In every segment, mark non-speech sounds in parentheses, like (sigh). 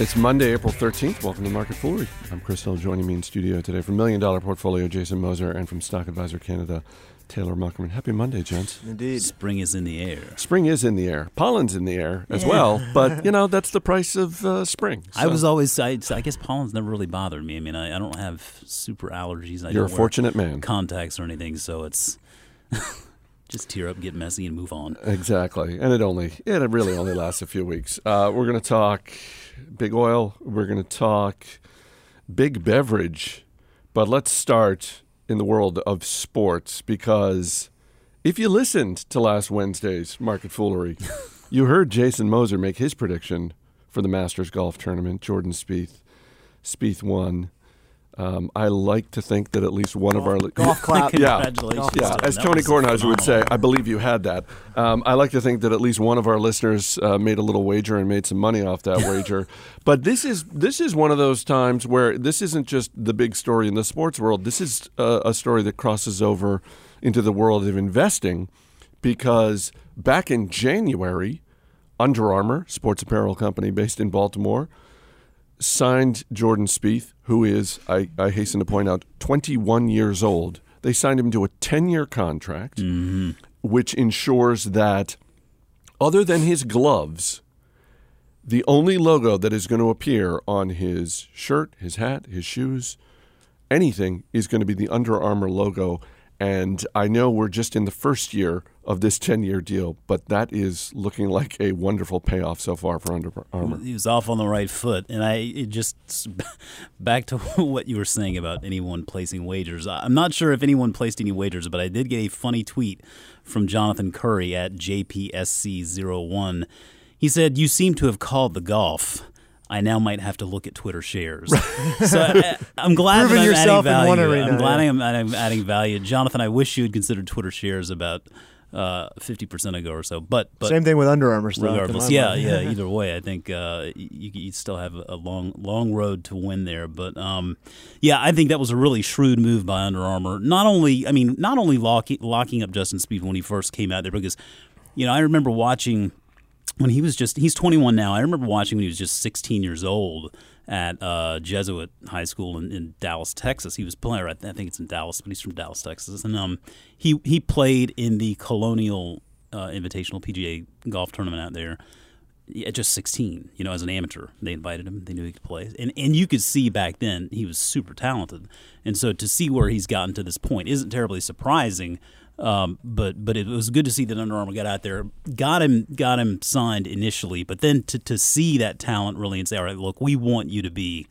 It's Monday, April 13th. Welcome to Market Foolery. I'm Chris Hill. Joining me in studio today from Million Dollar Portfolio, Jason Moser, and from Stock Advisor Canada, Taylor Muckerman. Happy Monday, gents. Indeed. Spring is in the air. Spring is in the air. Pollen's in the air as well, but, (laughs) you know, that's the price of uh, spring. I was always, I, I guess pollen's never really bothered me. I mean, I, I don't have super allergies. I You're a don't wear fortunate man. Contacts or anything, so it's (laughs) just tear up, get messy, and move on. Exactly. And it only, it really only lasts a few weeks. Uh, we're going to talk big oil. We're going to talk big beverage. But let's start in the world of sports because if you listened to last Wednesday's Market Foolery, (laughs) you heard Jason Moser make his prediction for the Masters Golf Tournament. Jordan Spieth, Spieth won. Um, I like to think that at least one of our li- Golf clap. (laughs) Yeah. Congratulations. yeah, as That Tony Kornheiser would say. I believe you had that. Um, I like to think that at least one of our listeners uh, made a little wager and made some money off that (laughs) wager. But this is this is one of those times where this isn't just the big story in the sports world. This is a, a story that crosses over into the world of investing, because back in January, Under Armour, sports apparel company based in Baltimore, signed Jordan Spieth, who is, I, I hasten to point out, 21 years old. They signed him to a 10 year contract, mm-hmm. which ensures that, other than his gloves, the only logo that is going to appear on his shirt, his hat, his shoes, anything is going to be the Under Armour logo. And I know we're just in the first year of this 10 year deal, but that is looking like a wonderful payoff so far for Under Armour. He was off on the right foot, and I just back to (laughs) what you were saying about anyone placing wagers. I'm not sure if anyone placed any wagers, but I did get a funny tweet from Jonathan Curry at JPSC01. He said, "You seem to have called the golf." I now might have to look at Twitter shares. so I, (laughs) I'm glad that I'm yourself adding value. arena, I'm glad yeah. I'm, I'm adding value. Jonathan, I wish you had considered Twitter shares about uh, 50% ago or so. But, but Same thing with Under Armour stock. regardless. Yeah, yeah. (laughs) Either way, I think uh, you, you still have a long, long road to win there. But um, yeah, I think that was a really shrewd move by Under Armour. Not only, I mean, not only locking locking up Justin Spieth when he first came out there, because you know I remember watching when he was just he's 21 now. I remember watching when he was just 16 years old at uh, Jesuit High School in, in Dallas, Texas. He was playing. I think it's in Dallas, but he's from Dallas, Texas, and um, he he played in the Colonial uh, Invitational PGA golf tournament out there at just 16, you know, as an amateur. They invited him. They knew he could play. And and you could see back then he was super talented. And so to see where he's gotten to this point isn't terribly surprising. Um, but but it was good to see that Under Armour got out there, got him got him signed initially, but then to, to see that talent really and say, all right, look, we want you to be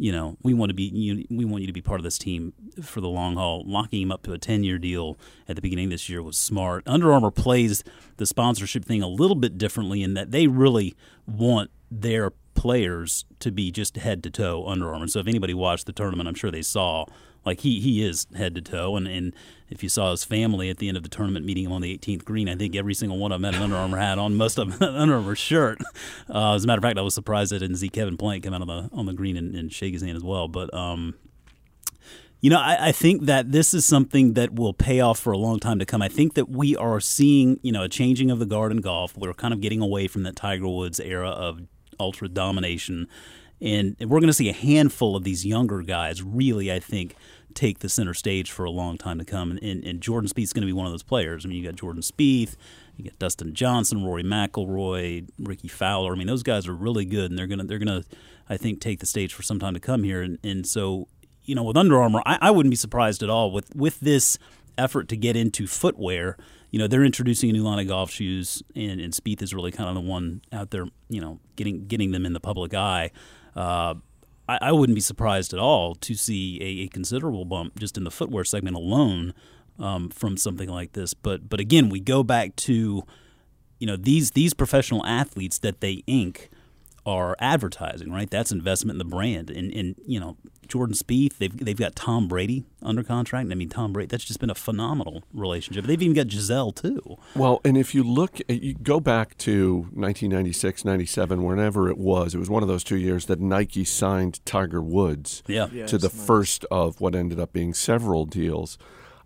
you know, we want to be you, we want you to be part of this team for the long haul. Locking him up to a ten year deal at the beginning of this year was smart. Under Armour plays the sponsorship thing a little bit differently in that they really want their players to be just head to toe Under Armour. So if anybody watched the tournament, I'm sure they saw like he he is head to toe, and and if you saw his family at the end of the tournament meeting him on the 18th green, I think every single one of them had an Under Armour hat on, most of them an Under Armour shirt. Uh, as a matter of fact, I was surprised I didn't see Kevin Plank come out on the on the green and, and shake his hand as well. But um, you know, I, I think that this is something that will pay off for a long time to come. I think that we are seeing, you know, a changing of the guard in golf. We're kind of getting away from that Tiger Woods era of ultra domination. And we're going to see a handful of these younger guys really, I think, take the center stage for a long time to come. And, and Jordan Spieth's going to be one of those players. I mean, you got Jordan Spieth, you got Dustin Johnson, Rory McIlroy, Rickie Fowler. I mean, those guys are really good, and they're gonna they're gonna I think take the stage for some time to come here. And, and so you know, with Under Armour, I, I wouldn't be surprised at all with with this effort to get into footwear. You know, they're introducing a new line of golf shoes, and, and Spieth is really kind of the one out there. You know, getting getting them in the public eye. Uh, I, I wouldn't be surprised at all to see a, a considerable bump just in the footwear segment alone um, from something like this. But but again, we go back to you know these these professional athletes that they ink are advertising, right? That's investment in the brand. And, and you know, Jordan Spieth, they've they've got Tom Brady under contract. I mean, Tom Brady, that's just been a phenomenal relationship. They've even got Gisele too. Well, and if you look, uh, you go back to 1996, 97, whenever it was, it was one of those two years that Nike signed Tiger Woods Yeah. to the nice. first of what ended up being several deals.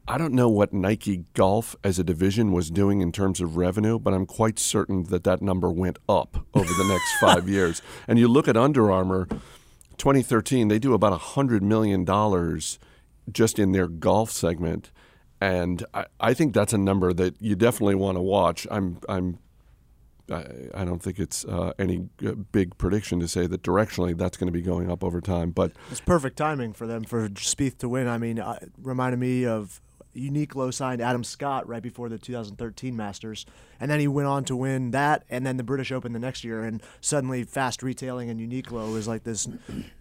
I don't know what Nike Golf as a division was doing in terms of revenue, but I'm quite certain that that number went up over the next (laughs) five years. And you look at Under Armour, 2013, they do about $100 million just in their golf segment. And I, I think that's a number that you definitely want to watch. I'm, I'm I, I don't think it's uh, any big prediction to say that directionally that's going to be going up over time. But it's perfect timing for them for Spieth to win. I mean, uh, reminded me of Uniqlo signed Adam Scott right before the 2013 Masters, and then he went on to win that, and then the British Open the next year, and suddenly fast retailing and Uniqlo is like this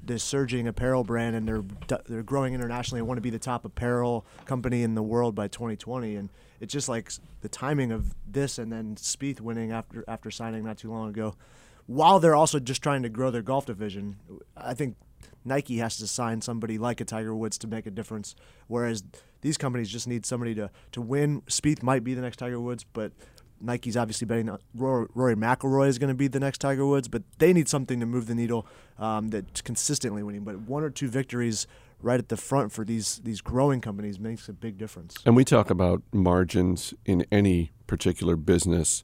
this surging apparel brand, and they're they're growing internationally. and want to be the top apparel company in the world by 2020, and it's just like the timing of this, and then Spieth winning after after signing not too long ago, while they're also just trying to grow their golf division. I think Nike has to sign somebody like a Tiger Woods to make a difference, whereas these companies just need somebody to to win. Spieth might be the next Tiger Woods, but Nike's obviously betting on Rory, Rory McIlroy is going to be the next Tiger Woods, but they need something to move the needle um, that's consistently winning. But one or two victories right at the front for these these growing companies makes a big difference. And we talk about margins in any particular business.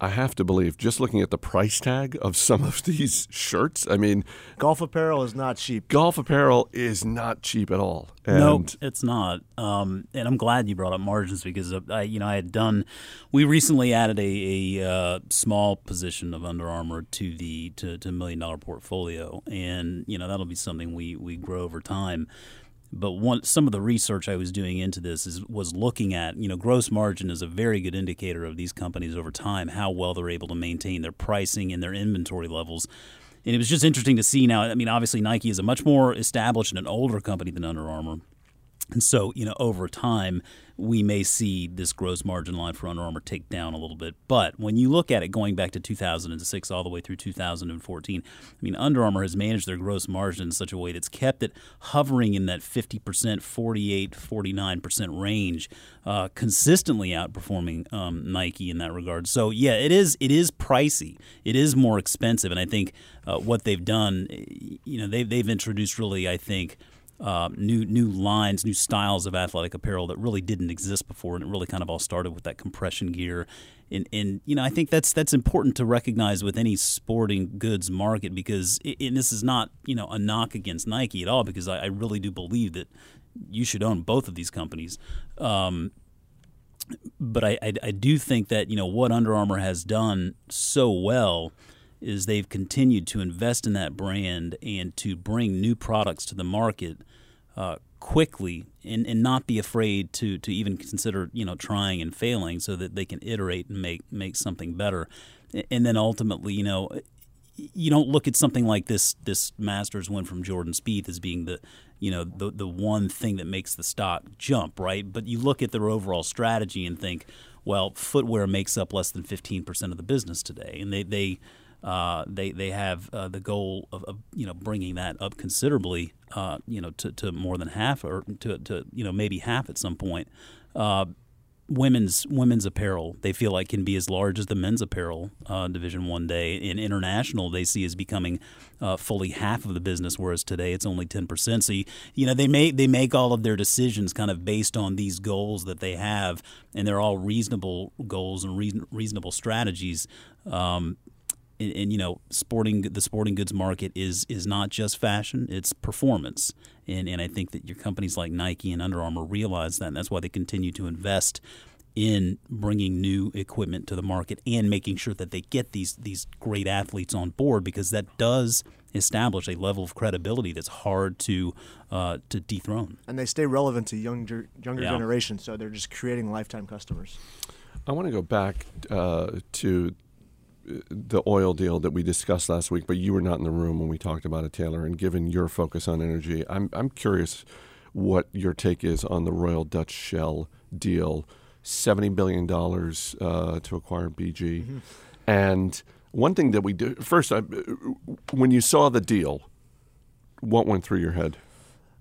I have to believe, just looking at the price tag of some of (laughs) these shirts, I mean, golf apparel is not cheap. Golf apparel is not cheap at all. And no, it's not. Um, and I'm glad you brought up margins because I, you know, I had done. We recently added a, a uh, small position of Under Armour to the to, to million dollar portfolio, and you know that'll be something we we grow over time. But one, some of the research I was doing into this is was looking at you know gross margin is a very good indicator of these companies over time how well they're able to maintain their pricing and their inventory levels. And it was just interesting to see now. I mean, obviously Nike is a much more established and an older company than Under Armour, and so, you know, over time, we may see this gross margin line for Under Armour take down a little bit. But when you look at it going back to 2006 all the way through 2014, I mean, Under Armour has managed their gross margin in such a way that's kept it hovering in that 50%, 48, 49% range, uh, consistently outperforming um, Nike in that regard. So, yeah, it is it is pricey. It is more expensive. And I think uh, what they've done, you know, they've, they've introduced really, I think, uh, new new lines, new styles of athletic apparel that really didn't exist before, and it really kind of all started with that compression gear. And, and you know, I think that's that's important to recognize with any sporting goods market because, it, and this is not you know a knock against Nike at all because I, I really do believe that you should own both of these companies. Um, but I, I, I do think that you know what Under Armour has done so well is they've continued to invest in that brand and to bring new products to the market uh, quickly and, and not be afraid to to even consider you know trying and failing so that they can iterate and make make something better. And then ultimately you know you don't look at something like this this Masters win from Jordan Spieth as being the you know the the one thing that makes the stock jump right? But you look at their overall strategy and think well footwear makes up less than 15% of the business today. And they they uh, they they have uh, the goal of, of, you know bringing that up considerably, uh, you know, to, to more than half or to, to you know maybe half at some point. Uh, women's women's apparel they feel like can be as large as the men's apparel uh, division one day. In international, they see as becoming uh, fully half of the business, whereas today it's only ten percent. So you, know they make they make all of their decisions kind of based on these goals that they have, and they're all reasonable goals and reason, reasonable strategies. Um, and, and, you know, sporting the sporting goods market is is not just fashion; it's performance. And and I think that your companies like Nike and Under Armour realize that, and that's why they continue to invest in bringing new equipment to the market and making sure that they get these these great athletes on board because that does establish a level of credibility that's hard to uh, to dethrone. And they stay relevant to younger younger yeah. generations, so they're just creating lifetime customers. I want to go back uh, to the oil deal that we discussed last week, but you were not in the room when we talked about it, Taylor. And given your focus on energy, I'm I'm curious what your take is on the Royal Dutch Shell deal, seventy billion dollars uh, to acquire BG, mm-hmm. and one thing that we do first, I, when you saw the deal, what went through your head?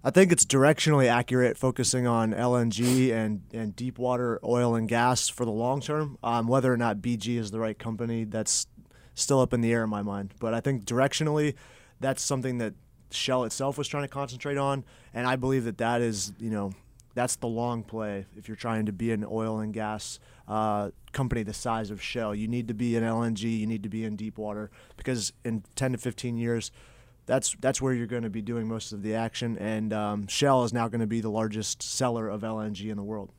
I think it's directionally accurate, focusing on LNG and, and deep water oil and gas for the long term. Um, whether or not BG is the right company, that's still up in the air in my mind. But I think directionally, that's something that Shell itself was trying to concentrate on, and I believe that that is you know that's the long play. If you're trying to be an oil and gas uh, company the size of Shell, you need to be in LNG. You need to be in deep water because in 10 to 15 years, that's that's where you're going to be doing most of the action. And um, Shell is now going to be the largest seller of LNG in the world.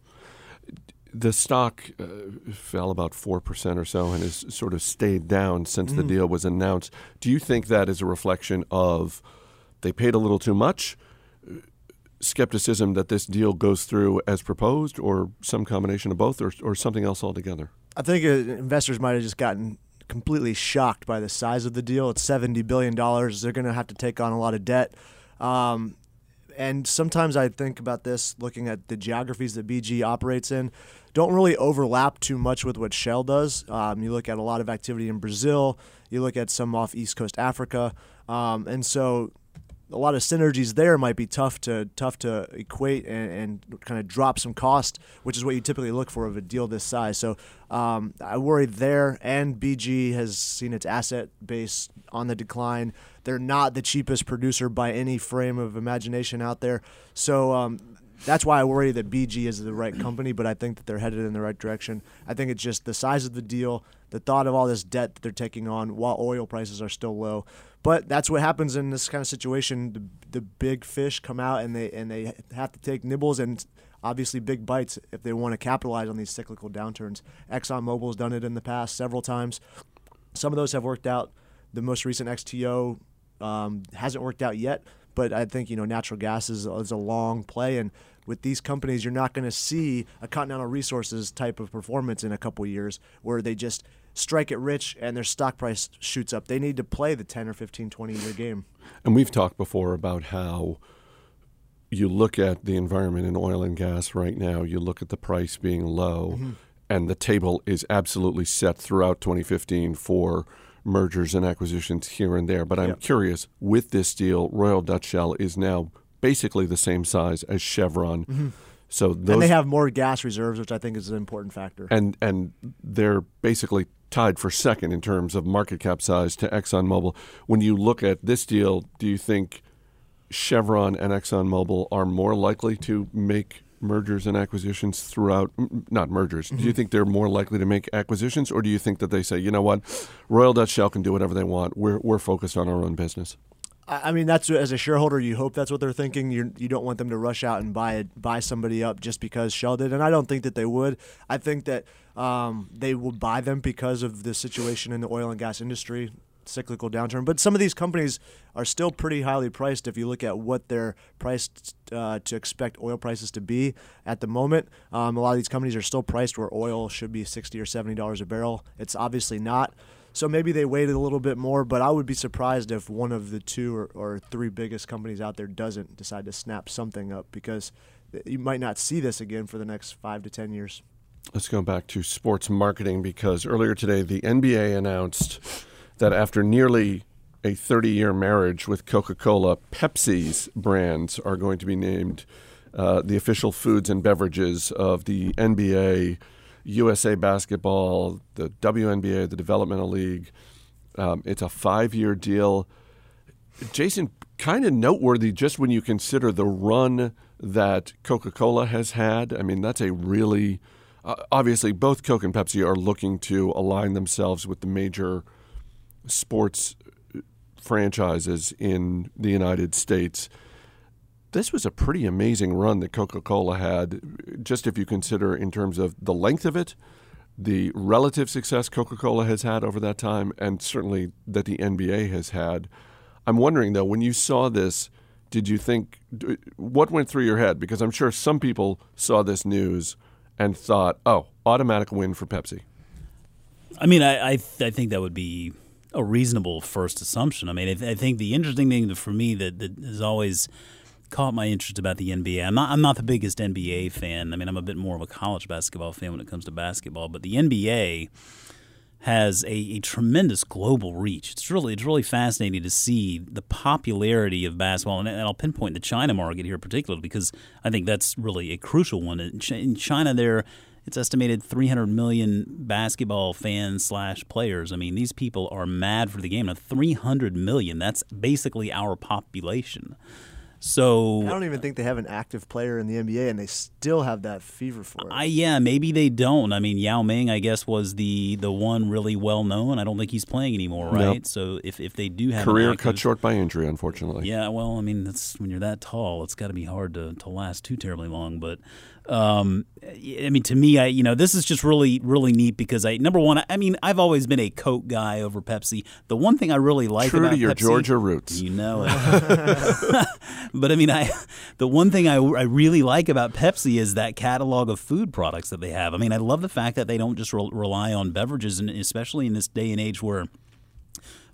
The stock uh, fell about four percent or so, and has sort of stayed down since mm. the deal was announced. Do you think that is a reflection of they paid a little too much? skepticism that this deal goes through as proposed, or some combination of both, or, or something else altogether? I think uh, investors might have just gotten completely shocked by the size of the deal. It's $70 billion. They're going to have to take on a lot of debt. Um, and sometimes I think about this looking at the geographies that BG operates in, don't really overlap too much with what Shell does. Um, you look at a lot of activity in Brazil, you look at some off East Coast Africa. Um, and so a lot of synergies there might be tough to tough to equate and, and kind of drop some cost, which is what you typically look for of a deal this size. So um, I worry there. And BG has seen its asset base on the decline. They're not the cheapest producer by any frame of imagination out there. So um, that's why I worry that BG is the right company, but I think that they're headed in the right direction. I think it's just the size of the deal, the thought of all this debt that they're taking on while oil prices are still low. But that's what happens in this kind of situation. The, the big fish come out and they and they have to take nibbles and obviously big bites if they want to capitalize on these cyclical downturns. ExxonMobil has done it in the past several times. Some of those have worked out. The most recent XTO um, hasn't worked out yet, but I think you know natural gas is, is a long play, and with these companies, you're not going to see a Continental Resources type of performance in a couple years where they just strike it rich and their stock price shoots up. They need to play the 10 or 15, 20 year game. And we've talked before about how you look at the environment in oil and gas right now, you look at the price being low, mm-hmm. and the table is absolutely set throughout 2015 for mergers and acquisitions here and there. But I'm yep. curious with this deal, Royal Dutch Shell is now basically the same size as Chevron. Mm-hmm. So those, and they have more gas reserves, which I think is an important factor. And and they're basically tied for second in terms of market cap size to ExxonMobil. When you look at this deal, do you think Chevron and ExxonMobil are more likely to make mergers and acquisitions throughout not mergers mm-hmm. do you mm-hmm. think they're more likely to make acquisitions or do you think that they say you know what royal dutch shell can do whatever they want we're, we're focused on our own business I mean, that's as a shareholder, you hope that's what they're thinking. You you don't want them to rush out and buy buy somebody up just because Shell did, and I don't think that they would. I think that um, they will buy them because of the situation in the oil and gas industry, cyclical downturn. But some of these companies are still pretty highly priced if you look at what they're priced uh, to expect oil prices to be at the moment. Um, a lot of these companies are still priced where oil should be sixty or seventy dollars a barrel. It's obviously not. So maybe they waited a little bit more, but I would be surprised if one of the two or, or three biggest companies out there doesn't decide to snap something up because you might not see this again for the next five to 10 years. Let's go back to sports marketing because earlier today the NBA announced that after nearly a 30 year marriage with Coca Cola, Pepsi's brands are going to be named uh, the official foods and beverages of the NBA USA Basketball, the WNBA, the Developmental League. Um, it's a five year deal. Jason, kind of noteworthy just when you consider the run that Coca Cola has had. I mean, that's a really. Uh, obviously, both Coke and Pepsi are looking to align themselves with the major sports franchises in the United States this was a pretty amazing run that Coca Cola had, just if you consider in terms of the length of it, the relative success Coca Cola has had over that time, and certainly that the NBA has had. I'm wondering, though, when you saw this, did you think, what went through your head? Because I'm sure some people saw this news and thought, oh, automatic win for Pepsi. I mean, I, I, th- I think that would be a reasonable first assumption. I mean, I, th- I think the interesting thing for me that, that is always caught my interest about the NBA. I'm not I'm not the biggest NBA fan. I mean, I'm a bit more of a college basketball fan when it comes to basketball, but the NBA has a, a, tremendous global reach. It's really it's really fascinating to see the popularity of basketball, and, and, I'll pinpoint the China market here particularly because I think that's really a crucial one. In, in China, there it's estimated 300 million basketball fans slash players. I mean, these people are mad for the game. Now, 300 million. That's basically our population. So I don't even think they have an active player in the NBA, and they still have that fever for it. I yeah, maybe they don't. I mean, Yao Ming, I guess, was the the one really well known. I don't think he's playing anymore, right? Nope. So if if they do have an Career active- cut short by injury, unfortunately. Yeah, well, I mean, that's when you're that tall, it's got to be hard to, to last too terribly long. But um, I mean, to me, I you know, this is just really really neat because I number one, I mean, I've always been a Coke guy over Pepsi. The one thing I really like True about to your Pepsi- Georgia roots. you know it. (laughs) (laughs) but I mean, I the one thing I, I really like about Pepsi is that catalog of food products that they have. I mean, I love the fact that they don't just re- rely on beverages, and especially in this day and age where.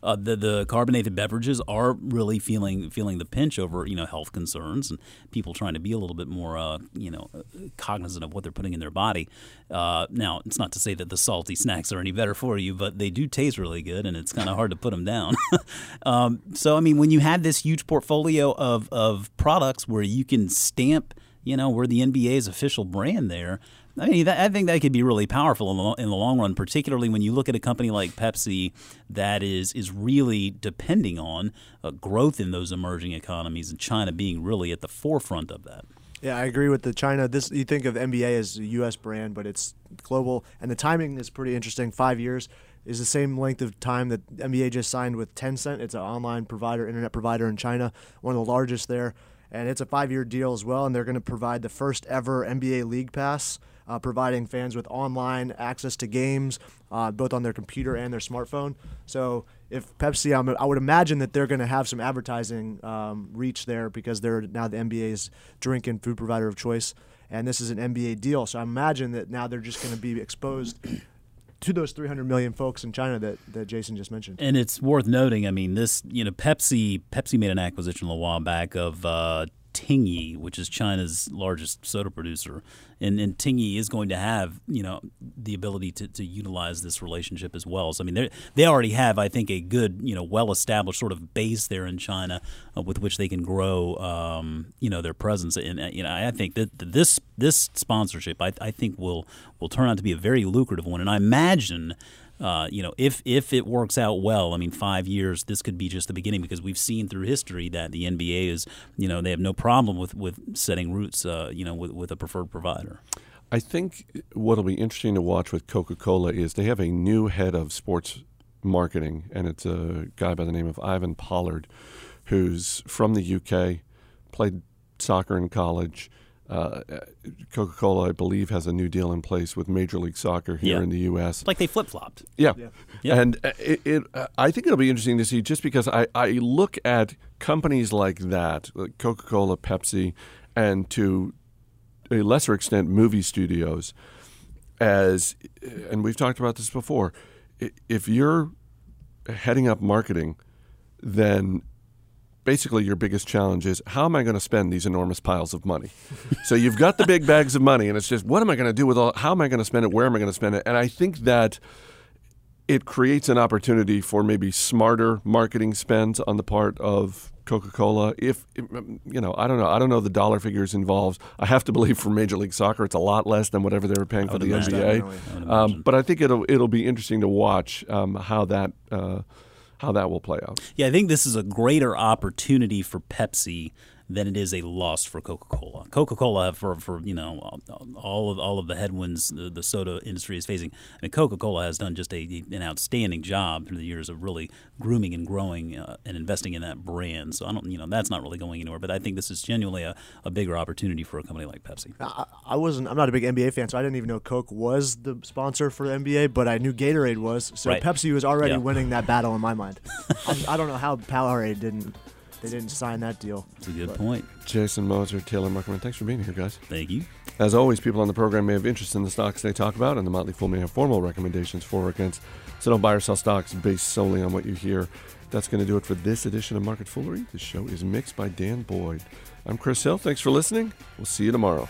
Uh, the the carbonated beverages are really feeling feeling the pinch over you know health concerns and people trying to be a little bit more uh, you know cognizant of what they're putting in their body. Uh, now it's not to say that the salty snacks are any better for you, but they do taste really good, and it's kind of hard to put them down. (laughs) um, so I mean, when you have this huge portfolio of of products where you can stamp you know we're the NBA's official brand there. I mean, that, I think that could be really powerful in the, in the long run, particularly when you look at a company like Pepsi that is is really depending on uh, growth in those emerging economies, and China being really at the forefront of that. Yeah, I agree with the China. This you think of NBA as a U.S. brand, but it's global, and the timing is pretty interesting. Five years is the same length of time that NBA just signed with Tencent. It's an online provider, internet provider in China, one of the largest there, and it's a five-year deal as well. And they're going to provide the first ever NBA League Pass, uh, providing fans with online access to games, uh, both on their computer and their smartphone. So if Pepsi, I'm, I would imagine that they're going to have some advertising um, reach there because they're now the NBA's drink and food provider of choice, and this is an NBA deal. So I imagine that now they're just going to be exposed to those 300 million folks in China that, that Jason just mentioned. And it's worth noting. I mean, this you know, Pepsi Pepsi made an acquisition a while back of uh, Tingyi, which is China's largest soda producer, and and Tingyi is going to have you know the ability to, to utilize this relationship as well. So I mean, they they already have, I think, a good you know well established sort of base there in China uh, with which they can grow um, you know their presence. And uh, you know, I think that this this sponsorship, I, I think will will turn out to be a very lucrative one, and I imagine uh, you know, if if it works out well, I mean, five years, this could be just the beginning because we've seen through history that the NBA is, you know, they have no problem with with setting roots, uh, you know, with, with a preferred provider. I think what'll be interesting to watch with Coca Cola is they have a new head of sports marketing, and it's a guy by the name of Ivan Pollard, who's from the UK, played soccer in college. Uh, Coca Cola, I believe, has a new deal in place with Major League Soccer here Yeah. in the U.S. Like they flip flopped. Yeah. Yeah. And uh, it, it, uh, I think it'll be interesting to see just because I, I look at companies like that, like Coca Cola, Pepsi, and to a lesser extent, movie studios, as, and we've talked about this before, if you're heading up marketing, then basically your biggest challenge is how am I going to spend these enormous piles of money? so you've got the big bags of money, and it's just what am I going to do with all? How am I going to spend it? Where am I going to spend it? And I think that it creates an opportunity for maybe smarter marketing spends on the part of Coca-Cola. If you know, I don't know, I don't know the dollar figures involved. I have to believe for Major League Soccer, it's a lot less than whatever they were paying for the imagine. NBA. I Um, but I think it'll it'll be interesting to watch um, how that uh, how that will play out. Yeah, I think this is a greater opportunity for Pepsi than it is a loss for Coca-Cola. Coca-Cola for for you know all of all of the headwinds the, the soda industry is facing. I mean, Coca-Cola has done just a an outstanding job through the years of really grooming and growing uh, and investing in that brand. So I don't you know that's not really going anywhere. But I think this is genuinely a, a bigger opportunity for a company like Pepsi. I, I wasn't. I'm not a big NBA fan, so I didn't even know Coke was the sponsor for the NBA. But I knew Gatorade was. So Right. Pepsi was already Yeah. winning that battle in my mind. (laughs) I, I don't know how Powerade didn't. They didn't sign that deal. It's a good point. Jason Moser, Taylor Muckerman, thanks for being here, guys. Thank you. As always, people on the program may have interest in the stocks they talk about, and the Motley Fool may have formal recommendations for or against. So don't buy or sell stocks based solely on what you hear. That's going to do it for this edition of Market Foolery. The show is mixed by Dan Boyd. I'm Chris Hill. Thanks for listening. We'll see you tomorrow.